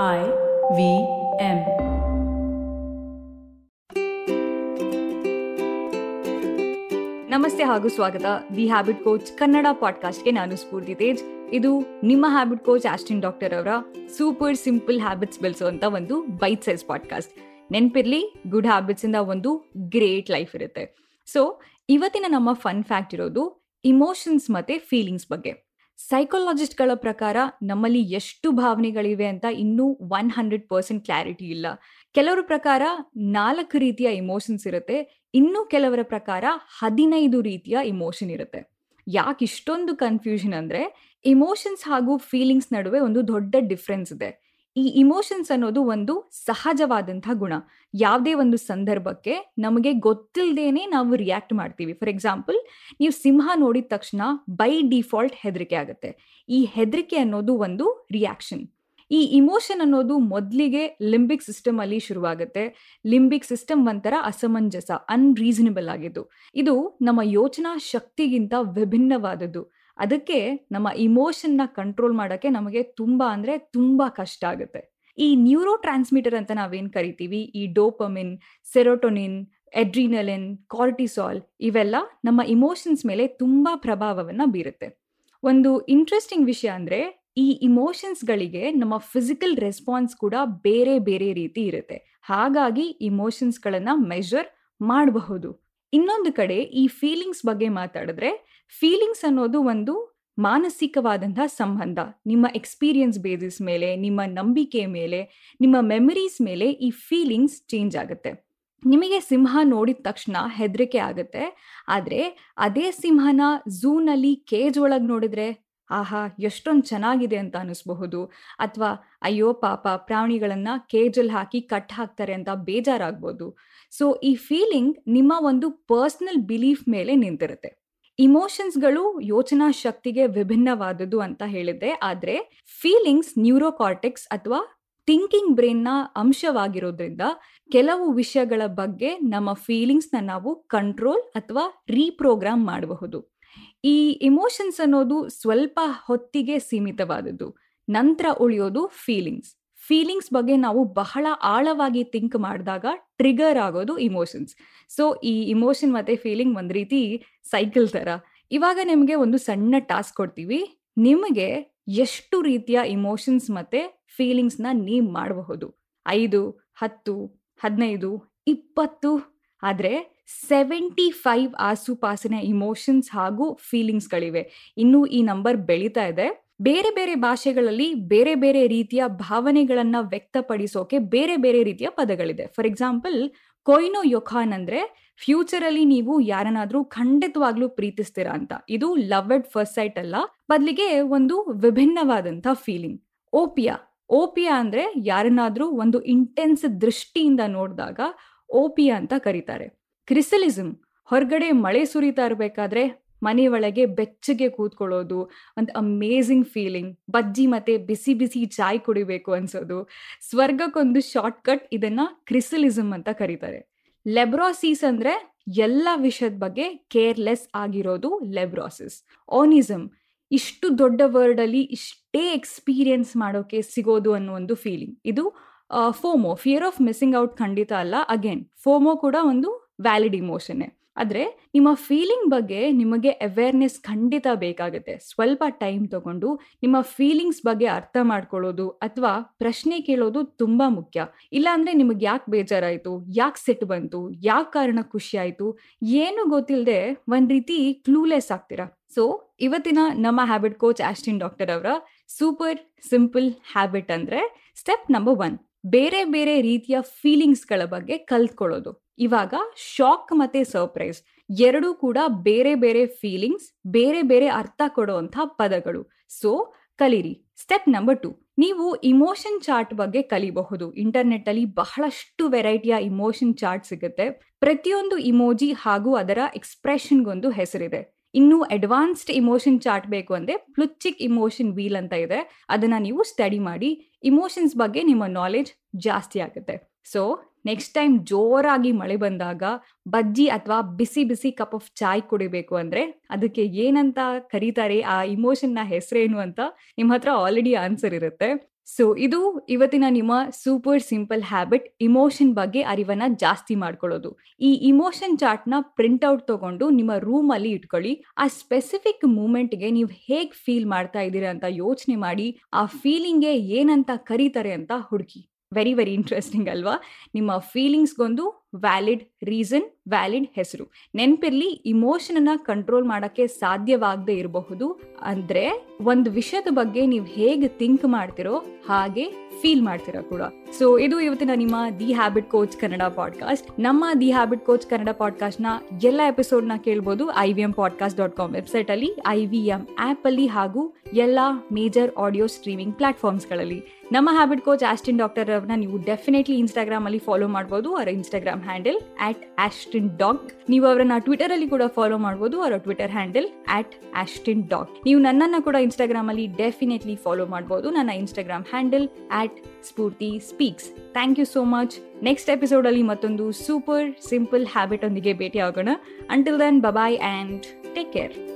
I V M. ನಮಸ್ತೆ ಹಾಗೂ ಸ್ವಾಗತ. ದಿ ಹ್ಯಾಬಿಟ್ ಕೋಚ್ ಕನ್ನಡ ಪಾಡ್ಕಾಸ್ಟ್ಗೆ ನಾನು ಸ್ಫೂರ್ತಿ ತೇಜ್. ಇದು ನಿಮ್ಮ ಹ್ಯಾಬಿಟ್ ಕೋಚ್ ಆಸ್ಟಿನ್ ಡಾಕ್ಟರ್ ಅವರ ಸೂಪರ್ ಸಿಂಪಲ್ ಹ್ಯಾಬಿಟ್ಸ್ ಬೆಳೆಸುವಂತ ಒಂದು ಬೈಟ್ ಸೈಜ್ ಪಾಡ್ಕಾಸ್ಟ್ ನೆನ್ಪಿರ್ಲಿ ಗುಡ್ ಹ್ಯಾಬಿಟ್ಸ್ ಇಂದ ಒಂದು ಗ್ರೇಟ್ ಲೈಫ್ ಇರುತ್ತೆ. ಸೊ ಇವತ್ತಿನ ನಮ್ಮ ಫನ್ ಫ್ಯಾಕ್ಟ್ ಇರೋದು ಇಮೋಷನ್ಸ್ ಮತ್ತೆ ಫೀಲಿಂಗ್ಸ್ ಬಗ್ಗೆ. ಸೈಕಾಲಜಿಸ್ಟ್ಗಳ ಪ್ರಕಾರ ನಮ್ಮಲ್ಲಿ ಎಷ್ಟು ಭಾವನೆಗಳಿವೆ ಅಂತ ಇನ್ನೂ ಒನ್ ಹಂಡ್ರೆಡ್ ಪರ್ಸೆಂಟ್ ಕ್ಲಾರಿಟಿ ಇಲ್ಲ. ಕೆಲವರ ಪ್ರಕಾರ ನಾಲ್ಕು ರೀತಿಯ ಇಮೋಷನ್ಸ್ ಇರುತ್ತೆ, ಇನ್ನೂ ಕೆಲವರ ಪ್ರಕಾರ ಹದಿನೈದು ರೀತಿಯ ಇಮೋಷನ್ ಇರುತ್ತೆ. ಯಾಕೆ ಇಷ್ಟೊಂದು ಕನ್ಫ್ಯೂಷನ್ ಅಂದ್ರೆ ಇಮೋಷನ್ಸ್ ಹಾಗೂ ಫೀಲಿಂಗ್ಸ್ ನಡುವೆ ಒಂದು ದೊಡ್ಡ ಡಿಫ್ರೆನ್ಸ್ ಇದೆ. ಈ ಇಮೋಷನ್ಸ್ ಅನ್ನೋದು ಒಂದು ಸಹಜವಾದಂತಹ ಗುಣ. ಯಾವುದೇ ಒಂದು ಸಂದರ್ಭಕ್ಕೆ ನಮಗೆ ಗೊತ್ತಿಲ್ಲದೇನೆ ನಾವು ರಿಯಾಕ್ಟ್ ಮಾಡ್ತೀವಿ. ಫಾರ್ ಎಕ್ಸಾಂಪಲ್ ನೀವು ಸಿಂಹ ನೋಡಿದ ತಕ್ಷಣ ಬೈ ಡಿಫಾಲ್ಟ್ ಹೆದರಿಕೆ ಆಗುತ್ತೆ. ಈ ಹೆದರಿಕೆ ಅನ್ನೋದು ಒಂದು ರಿಯಾಕ್ಷನ್ ಈ ಇಮೋಷನ್ ಅನ್ನೋದು ಮೊದಲಿಗೆ ಲಿಂಬಿಕ್ ಸಿಸ್ಟಮ್ ಅಲ್ಲಿ ಶುರುವಾಗುತ್ತೆ. ಲಿಂಬಿಕ್ ಸಿಸ್ಟಮ್ ಒಂಥರ ಅಸಮಂಜಸ ಅನ್ರೀಸನಬಲ್ ಆಗಿದ್ದು. ಇದು ನಮ್ಮ ಯೋಚನಾ ಶಕ್ತಿಗಿಂತ ವಿಭಿನ್ನವಾದದ್ದು. ಅದಕ್ಕೆ ನಮ್ಮ ಇಮೋಷನ್ನ ಕಂಟ್ರೋಲ್ ಮಾಡೋಕ್ಕೆ ನಮಗೆ ತುಂಬ ಅಂದರೆ ತುಂಬ ಕಷ್ಟ ಆಗುತ್ತೆ. ಈ ನ್ಯೂರೋ ಟ್ರಾನ್ಸ್ಮಿಟರ್ ಅಂತ ನಾವೇನು ಕರಿತೀವಿ? ಈ ಡೋಪಮಿನ್ ಸೆರೋಟೊನಿನ್ ಎಡ್ರಿನಲಿನ್ ಕಾರ್ಟಿಸಾಲ್ ಇವೆಲ್ಲ ನಮ್ಮ ಇಮೋಷನ್ಸ್ ಮೇಲೆ ತುಂಬ ಪ್ರಭಾವವನ್ನು ಬೀರುತ್ತೆ. ಒಂದು ಇಂಟ್ರೆಸ್ಟಿಂಗ್ ವಿಷಯ ಅಂದ್ರೆ ಈ ಇಮೋಷನ್ಸ್ಗಳಿಗೆ ನಮ್ಮ ಫಿಸಿಕಲ್ ರೆಸ್ಪಾನ್ಸ್ ಕೂಡ ಬೇರೆ ಬೇರೆ ರೀತಿ ಇರುತ್ತೆ. ಹಾಗಾಗಿ ಇಮೋಷನ್ಸ್ಗಳನ್ನ ಮೆಷರ್ ಮಾಡಬಹುದು. ಇನ್ನೊಂದು ಕಡೆ ಈ ಫೀಲಿಂಗ್ಸ್ ಬಗ್ಗೆ ಮಾತಾಡಿದ್ರೆ ಫೀಲಿಂಗ್ಸ್ ಅನ್ನೋದು ಒಂದು ಮಾನಸಿಕವಾದಂತಹ ಸಂಬಂಧ. ನಿಮ್ಮ ಎಕ್ಸ್ಪೀರಿಯನ್ಸ್ ಬೇಸಿಸ್ ಮೇಲೆ, ನಿಮ್ಮ ನಂಬಿಕೆ ಮೇಲೆ, ನಿಮ್ಮ ಮೆಮರೀಸ್ ಮೇಲೆ ಈ ಫೀಲಿಂಗ್ಸ್ ಚೇಂಜ್ ಆಗುತ್ತೆ. ನಿಮಗೆ ಸಿಂಹ ನೋಡಿದ ತಕ್ಷಣ ಹೆದರಿಕೆ ಆಗುತ್ತೆ. ಆದರೆ ಅದೇ ಸಿಂಹನ ಝೂನಲ್ಲಿ ಕೇಜ್ ಒಳಗೆ ನೋಡಿದ್ರೆ ಆಹಾ, ಎಷ್ಟೊಂದು ಚೆನ್ನಾಗಿದೆ ಅಂತ ಅನಿಸ್ಬಹುದು. ಅಥವಾ, ಅಯ್ಯೋ ಪಾಪ, ಪ್ರಾಣಿಗಳನ್ನ ಕೇಜಲ್ಲಿ ಹಾಕಿ ಕಟ್ ಹಾಕ್ತಾರೆ ಅಂತ ಬೇಜಾರಾಗ್ಬೋದು. ಸೊ, ಈ ಫೀಲಿಂಗ್ ನಿಮ್ಮ ಒಂದು ಪರ್ಸ್ನಲ್ ಬಿಲೀಫ್ ಮೇಲೆ ನಿಂತಿರುತ್ತೆ. ಇಮೋಷನ್ಸ್ಗಳು ಯೋಚನಾ ಶಕ್ತಿಗೆ ವಿಭಿನ್ನವಾದದ್ದು ಅಂತ ಹೇಳಿದ್ದೆ. ಆದರೆ, ಫೀಲಿಂಗ್ಸ್ ನ್ಯೂರೋಕಾರ್ಟಿಕ್ಸ್ ಅಥವಾ ಥಿಂಕಿಂಗ್ ಬ್ರೈನ್ನ ಅಂಶವಾಗಿರೋದ್ರಿಂದ ಕೆಲವು ವಿಷಯಗಳ ಬಗ್ಗೆ ನಮ್ಮ ಫೀಲಿಂಗ್ಸ್ನ ನಾವು ಕಂಟ್ರೋಲ್ ಅಥವಾ ರೀಪ್ರೋಗ್ರಾಮ್ ಮಾಡಬಹುದು. ಈ ಇಮೋಷನ್ಸ್ ಅನ್ನೋದು ಸ್ವಲ್ಪ ಹೊತ್ತಿಗೆ ಸೀಮಿತವಾದದ್ದು. ನಂತರ ಉಳಿಯೋದು ಫೀಲಿಂಗ್ಸ್ ಫೀಲಿಂಗ್ಸ್ ಬಗ್ಗೆ ನಾವು ಬಹಳ ಆಳವಾಗಿ ಥಿಂಕ್ ಮಾಡಿದಾಗ ಟ್ರಿಗರ್ ಆಗೋದು ಇಮೋಷನ್ಸ್ ಸೊ ಈ ಇಮೋಷನ್ ಮತ್ತೆ ಫೀಲಿಂಗ್ ಒಂದು ರೀತಿ ಸೈಕಲ್ ಥರ ಇವಾಗ ನಿಮಗೆ ಒಂದು ಸಣ್ಣ ಟಾಸ್ಕ್ ಕೊಡ್ತೀವಿ. ನಿಮಗೆ ಎಷ್ಟು ರೀತಿಯ ಇಮೋಷನ್ಸ್ ಮತ್ತೆ ಫೀಲಿಂಗ್ಸ್ನ ನೀವು ಮಾಡಬಹುದು? ಐದು, ಹತ್ತು, ಹದಿನೈದು, ಇಪ್ಪತ್ತು. ಆದರೆ ಸೆವೆಂಟಿ ಫೈವ್ ಆಸುಪಾಸಿನ ಇಮೋಷನ್ಸ್ ಹಾಗೂ ಫೀಲಿಂಗ್ಸ್ಗಳಿವೆ ಇನ್ನು ಈ ನಂಬರ್ ಬೆಳೀತಾ ಇದೆ. ಬೇರೆ ಬೇರೆ ಭಾಷೆಗಳಲ್ಲಿ ಬೇರೆ ಬೇರೆ ರೀತಿಯ ಭಾವನೆಗಳನ್ನು ವ್ಯಕ್ತಪಡಿಸೋಕೆ ಬೇರೆ ಬೇರೆ ರೀತಿಯ ಪದಗಳಿದೆ. ಫಾರ್ ಎಕ್ಸಾಂಪಲ್ ಕೊಯ್ನೋ ಯೊಖಾನ್ ಅಂದ್ರೆ ಫ್ಯೂಚರ್ ಅಲ್ಲಿ ನೀವು ಯಾರನ್ನಾದರೂ ಖಂಡಿತವಾಗ್ಲೂ ಪ್ರೀತಿಸ್ತೀರಾ ಅಂತ. ಇದು ಲವ್ ಫಸ್ಟ್ ಸೈಟ್ ಅಲ್ಲ. ಬದಲಿಗೆ ಒಂದು ವಿಭಿನ್ನವಾದಂತ ಫೀಲಿಂಗ್ ಓಪಿಯಾ ಓಪಿಯಾ ಅಂದ್ರೆ ಯಾರನ್ನಾದರೂ ಒಂದು ಇಂಟೆನ್ಸ್ ದೃಷ್ಟಿಯಿಂದ ನೋಡಿದಾಗ ಓಪಿಯಾ ಅಂತ ಕರೀತಾರೆ. ಕ್ರಿಸಲಿಸಮ್ ಹೊರಗಡೆ ಮಳೆ ಸುರಿತಾ ಇರಬೇಕಾದ್ರೆ ಮನೆ ಒಳಗೆ ಬೆಚ್ಚಗೆ ಕೂತ್ಕೊಳ್ಳೋದು, ಒಂದು ಅಮೇಝಿಂಗ್ ಫೀಲಿಂಗ್ ಬಜ್ಜಿ ಮತ್ತೆ ಬಿಸಿ ಬಿಸಿ ಚಾಯ್ ಕುಡಿಬೇಕು ಅನ್ಸೋದು. ಸ್ವರ್ಗಕ್ಕೊಂದು ಶಾರ್ಟ್ ಕಟ್ ಇದನ್ನ ಕ್ರಿಸಲಿಸಮ್ ಅಂತ ಕರೀತಾರೆ. ಲೆಬ್ರಾಸಿಸ್ ಅಂದ್ರೆ ಎಲ್ಲ ವಿಷಯದ ಬಗ್ಗೆ ಕೇರ್ಲೆಸ್ ಆಗಿರೋದು ಲೆಬ್ರಾಸಿಸ್. ಓನಿಸಮ್ ಇಷ್ಟು ದೊಡ್ಡ ವರ್ಡ್ ಅಲ್ಲಿ ಇಷ್ಟೇ ಎಕ್ಸ್ಪೀರಿಯನ್ಸ್ ಮಾಡೋಕೆ ಸಿಗೋದು ಅನ್ನೋ ಒಂದು ಫೀಲಿಂಗ್ ಇದು FOMO fear of missing out ಖಂಡಿತ ಅಲ್ಲ. ಅಗೇನ್ ಫೋಮೋ ಕೂಡ ಒಂದು ವ್ಯಾಲಿಡ್ ಇಮೋಷನ್ನೇ. ಆದರೆ ನಿಮ್ಮ ಫೀಲಿಂಗ್ ಬಗ್ಗೆ ನಿಮಗೆ ಅವೇರ್ನೆಸ್ ಖಂಡಿತ ಬೇಕಾಗುತ್ತೆ. ಸ್ವಲ್ಪ ಟೈಮ್ ತಗೊಂಡು ನಿಮ್ಮ ಫೀಲಿಂಗ್ಸ್ ಬಗ್ಗೆ ಅರ್ಥ ಮಾಡ್ಕೊಳ್ಳೋದು ಅಥವಾ ಪ್ರಶ್ನೆ ಕೇಳೋದು ತುಂಬ ಮುಖ್ಯ. ಇಲ್ಲಾಂದ್ರೆ ನಿಮಗೆ ಯಾಕೆ ಬೇಜಾರಾಯಿತು? ಯಾಕೆ ಸಿಟ್ಟು ಬಂತು? ಯಾವ ಕಾರಣ ಖುಷಿ ಆಯ್ತು? ಏನು ಗೊತ್ತಿಲ್ಲದೆ ಒಂದ್ ರೀತಿ ಕ್ಲೂಲೆಸ್ ಆಗ್ತೀರಾ. ಸೊ ಇವತ್ತಿನ ನಮ್ಮ ಹ್ಯಾಬಿಟ್ ಕೋಚ್ ಆಸ್ಟಿನ್ ಡಾಕ್ಟರ್ ಅವರ ಸೂಪರ್ ಸಿಂಪಲ್ ಹ್ಯಾಬಿಟ್ ಅಂದ್ರೆ ಸ್ಟೆಪ್ ನಂಬರ್ ಒನ್ ಬೇರೆ ಬೇರೆ ರೀತಿಯ ಫೀಲಿಂಗ್ಸ್ಗಳ ಬಗ್ಗೆ ಕಲ್ತ್ಕೊಳ್ಳೋದು. ಇವಾಗ ಶಾಕ್ ಮತ್ತೆ ಸರ್ಪ್ರೈಸ್ ಎರಡೂ ಕೂಡ ಬೇರೆ ಬೇರೆ ಫೀಲಿಂಗ್ಸ್ ಬೇರೆ ಬೇರೆ ಅರ್ಥ ಕೊಡುವಂಥ ಪದಗಳು. ಸೊ ಕಲಿರಿ. ಸ್ಟೆಪ್ ನಂಬರ್ ಟು ನೀವು ಇಮೋಷನ್ ಚಾರ್ಟ್ ಬಗ್ಗೆ ಕಲಿಬಹುದು. ಇಂಟರ್ನೆಟ್ ಅಲ್ಲಿ ಬಹಳಷ್ಟು ವೆರೈಟಿಯ ಇಮೋಷನ್ ಚಾರ್ಟ್ ಸಿಗುತ್ತೆ. ಪ್ರತಿಯೊಂದು ಇಮೋಜಿ ಹಾಗೂ ಅದರ ಎಕ್ಸ್ಪ್ರೆಷನ್ಗೊಂದು ಹೆಸರಿದೆ. ಇನ್ನು ಅಡ್ವಾನ್ಸ್ಡ್ ಇಮೋಷನ್ ಚಾರ್ಟ್ ಬೇಕು ಅಂದ್ರೆ ಪ್ಲುಚಿಕ್ ಇಮೋಷನ್ ವೀಲ್ ಅಂತ ಇದೆ. ಅದನ್ನ ನೀವು ಸ್ಟಡಿ ಮಾಡಿ ಇಮೋಷನ್ಸ್ ಬಗ್ಗೆ ನಿಮ್ಮ ನಾಲೆಜ್ ಜಾಸ್ತಿ ಆಗುತ್ತೆ. ಸೊ ನೆಕ್ಸ್ಟ್ ಟೈಮ್ ಜೋರಾಗಿ ಮಳೆ ಬಂದಾಗ ಬಜ್ಜಿ ಅಥವಾ ಬಿಸಿ ಬಿಸಿ ಕಪ್ ಆಫ್ ಚಾಯ್ ಕುಡಿಬೇಕು ಅಂದ್ರೆ ಅದಕ್ಕೆ ಏನಂತ ಕರೀತಾರೆ ಆ ಇಮೋಷನ್ನ ಹೆಸರೇನು ಅಂತ ನಿಮ್ಮ ಹತ್ರ ಆಲ್ರೆಡಿ ಆನ್ಸರ್ ಇರುತ್ತೆ. ಸೊ ಇದು ಇವತ್ತಿನ ನಿಮ್ಮ ಸೂಪರ್ ಸಿಂಪಲ್ ಹ್ಯಾಬಿಟ್ ಇಮೋಷನ್ ಬಗ್ಗೆ ಅರಿವನ್ನ ಜಾಸ್ತಿ ಮಾಡ್ಕೊಳ್ಳೋದು. ಈ ಇಮೋಷನ್ನ ಪ್ರಿಂಟ್ ಔಟ್ ತಗೊಂಡು ನಿಮ್ಮ ರೂಮ್ ಅಲ್ಲಿ ಇಟ್ಕೊಳ್ಳಿ. ಆ ಸ್ಪೆಸಿಫಿಕ್ ಮೂಮೆಂಟ್ಗೆ ನೀವು ಹೇಗ್ ಫೀಲ್ ಮಾಡ್ತಾ ಇದ್ದೀರಾ ಅಂತ ಯೋಚನೆ ಮಾಡಿ, ಆ ಫೀಲಿಂಗ್ಗೆ ಏನಂತ ಕರೀತಾರೆ ಅಂತ ಹುಡುಕಿ. ವೆರಿ ವೆರಿ ಇಂಟ್ರೆಸ್ಟಿಂಗ್ ಅಲ್ವಾ? ನಿಮ್ಮ ಫೀಲಿಂಗ್ಸ್ಗೊಂದು ವ್ಯಾಲಿಡ್ ರೀಸನ್ ವ್ಯಾಲಿಡ್ ಹೆಸರು. ನೆನಪಿರ್ಲಿ ಇಮೋಷನ್ ಅನ್ನ ಕಂಟ್ರೋಲ್ ಮಾಡಕ್ಕೆ ಸಾಧ್ಯವಾಗದೆ ಇರಬಹುದು. ಅಂದ್ರೆ, ಒಂದು ವಿಷಯದ ಬಗ್ಗೆ ನೀವು ಹೇಗೆ ಥಿಂಕ್ ಮಾಡ್ತಿರೋ ಹಾಗೆ ಫೀಲ್ ಮಾಡ್ತೀರಾ ಕೂಡ. ಸೊ ಇದು ಇವತ್ತಿನ ನಿಮ್ಮ the habit coach Kannada podcast ನಮ್ಮ ದಿ ಹ್ಯಾಬಿಟ್ ಕೋಚ್ ಕನ್ನಡ ಪಾಡ್ಕಾಸ್ಟ್ನ ಎಲ್ಲ ಎಪಿಸೋಡ್ನ ಕೇಳಬಹುದು I V M podcast dot com website ಅಲ್ಲಿ ಐ ವಿ ಎಂ ಆಪ್ ಅಲ್ಲಿ ಹಾಗೂ ಎಲ್ಲ ಮೇಜರ್ ಆಡಿಯೋ ಸ್ಟ್ರೀಮಿಂಗ್ ಪ್ಲಾಟ್ಫಾರ್ಮ್ಸ್ಗಳಲ್ಲಿ. ನಮ್ಮ ಹ್ಯಾಬಿಟ್ ಕೋಚ್ ಆಸ್ಟಿನ್ ಡಾಕ್ಟರ್ ಅವ್ರನ್ನ ನೀವು ಡೆಫಿನೆಟ್ಲಿ ಇನ್ಸ್ಟಾಗ್ರಾಮ್ ಅಲ್ಲಿ ಫಾಲೋ ಮಾಡಬಹುದು ಅವರ ಹ್ಯಾಂಡಲ್ ಆಟ್ ಆಸ್ಟಿನ್ ಡಾಗ್ ನೀವು ಅವರನ್ನ ಟ್ವಿಟರ್ ಅಲ್ಲಿ ಕೂಡ ಫಾಲೋ ಮಾಡಬಹುದು ಅವರ Twitter handle at Austin dog ನೀವು ನನ್ನನ್ನು ಕೂಡ ಇನ್ಸ್ಟಾಗ್ರಾಮ್ ಅಲ್ಲಿ ಡೆಫಿನೆಟ್ಲಿ ಫಾಲೋ ಮಾಡಬಹುದು ನನ್ನ Instagram handle at Spoorthi speaks thank you so much next episode ಅಲ್ಲಿ ಮತ್ತೊಂದು ಸೂಪರ್ ಸಿಂಪಲ್ ಹ್ಯಾಬಿಟ್ ಒಂದಿಗೆ ಭೇಟಿ ಆಗೋಣ until then bye bye and take care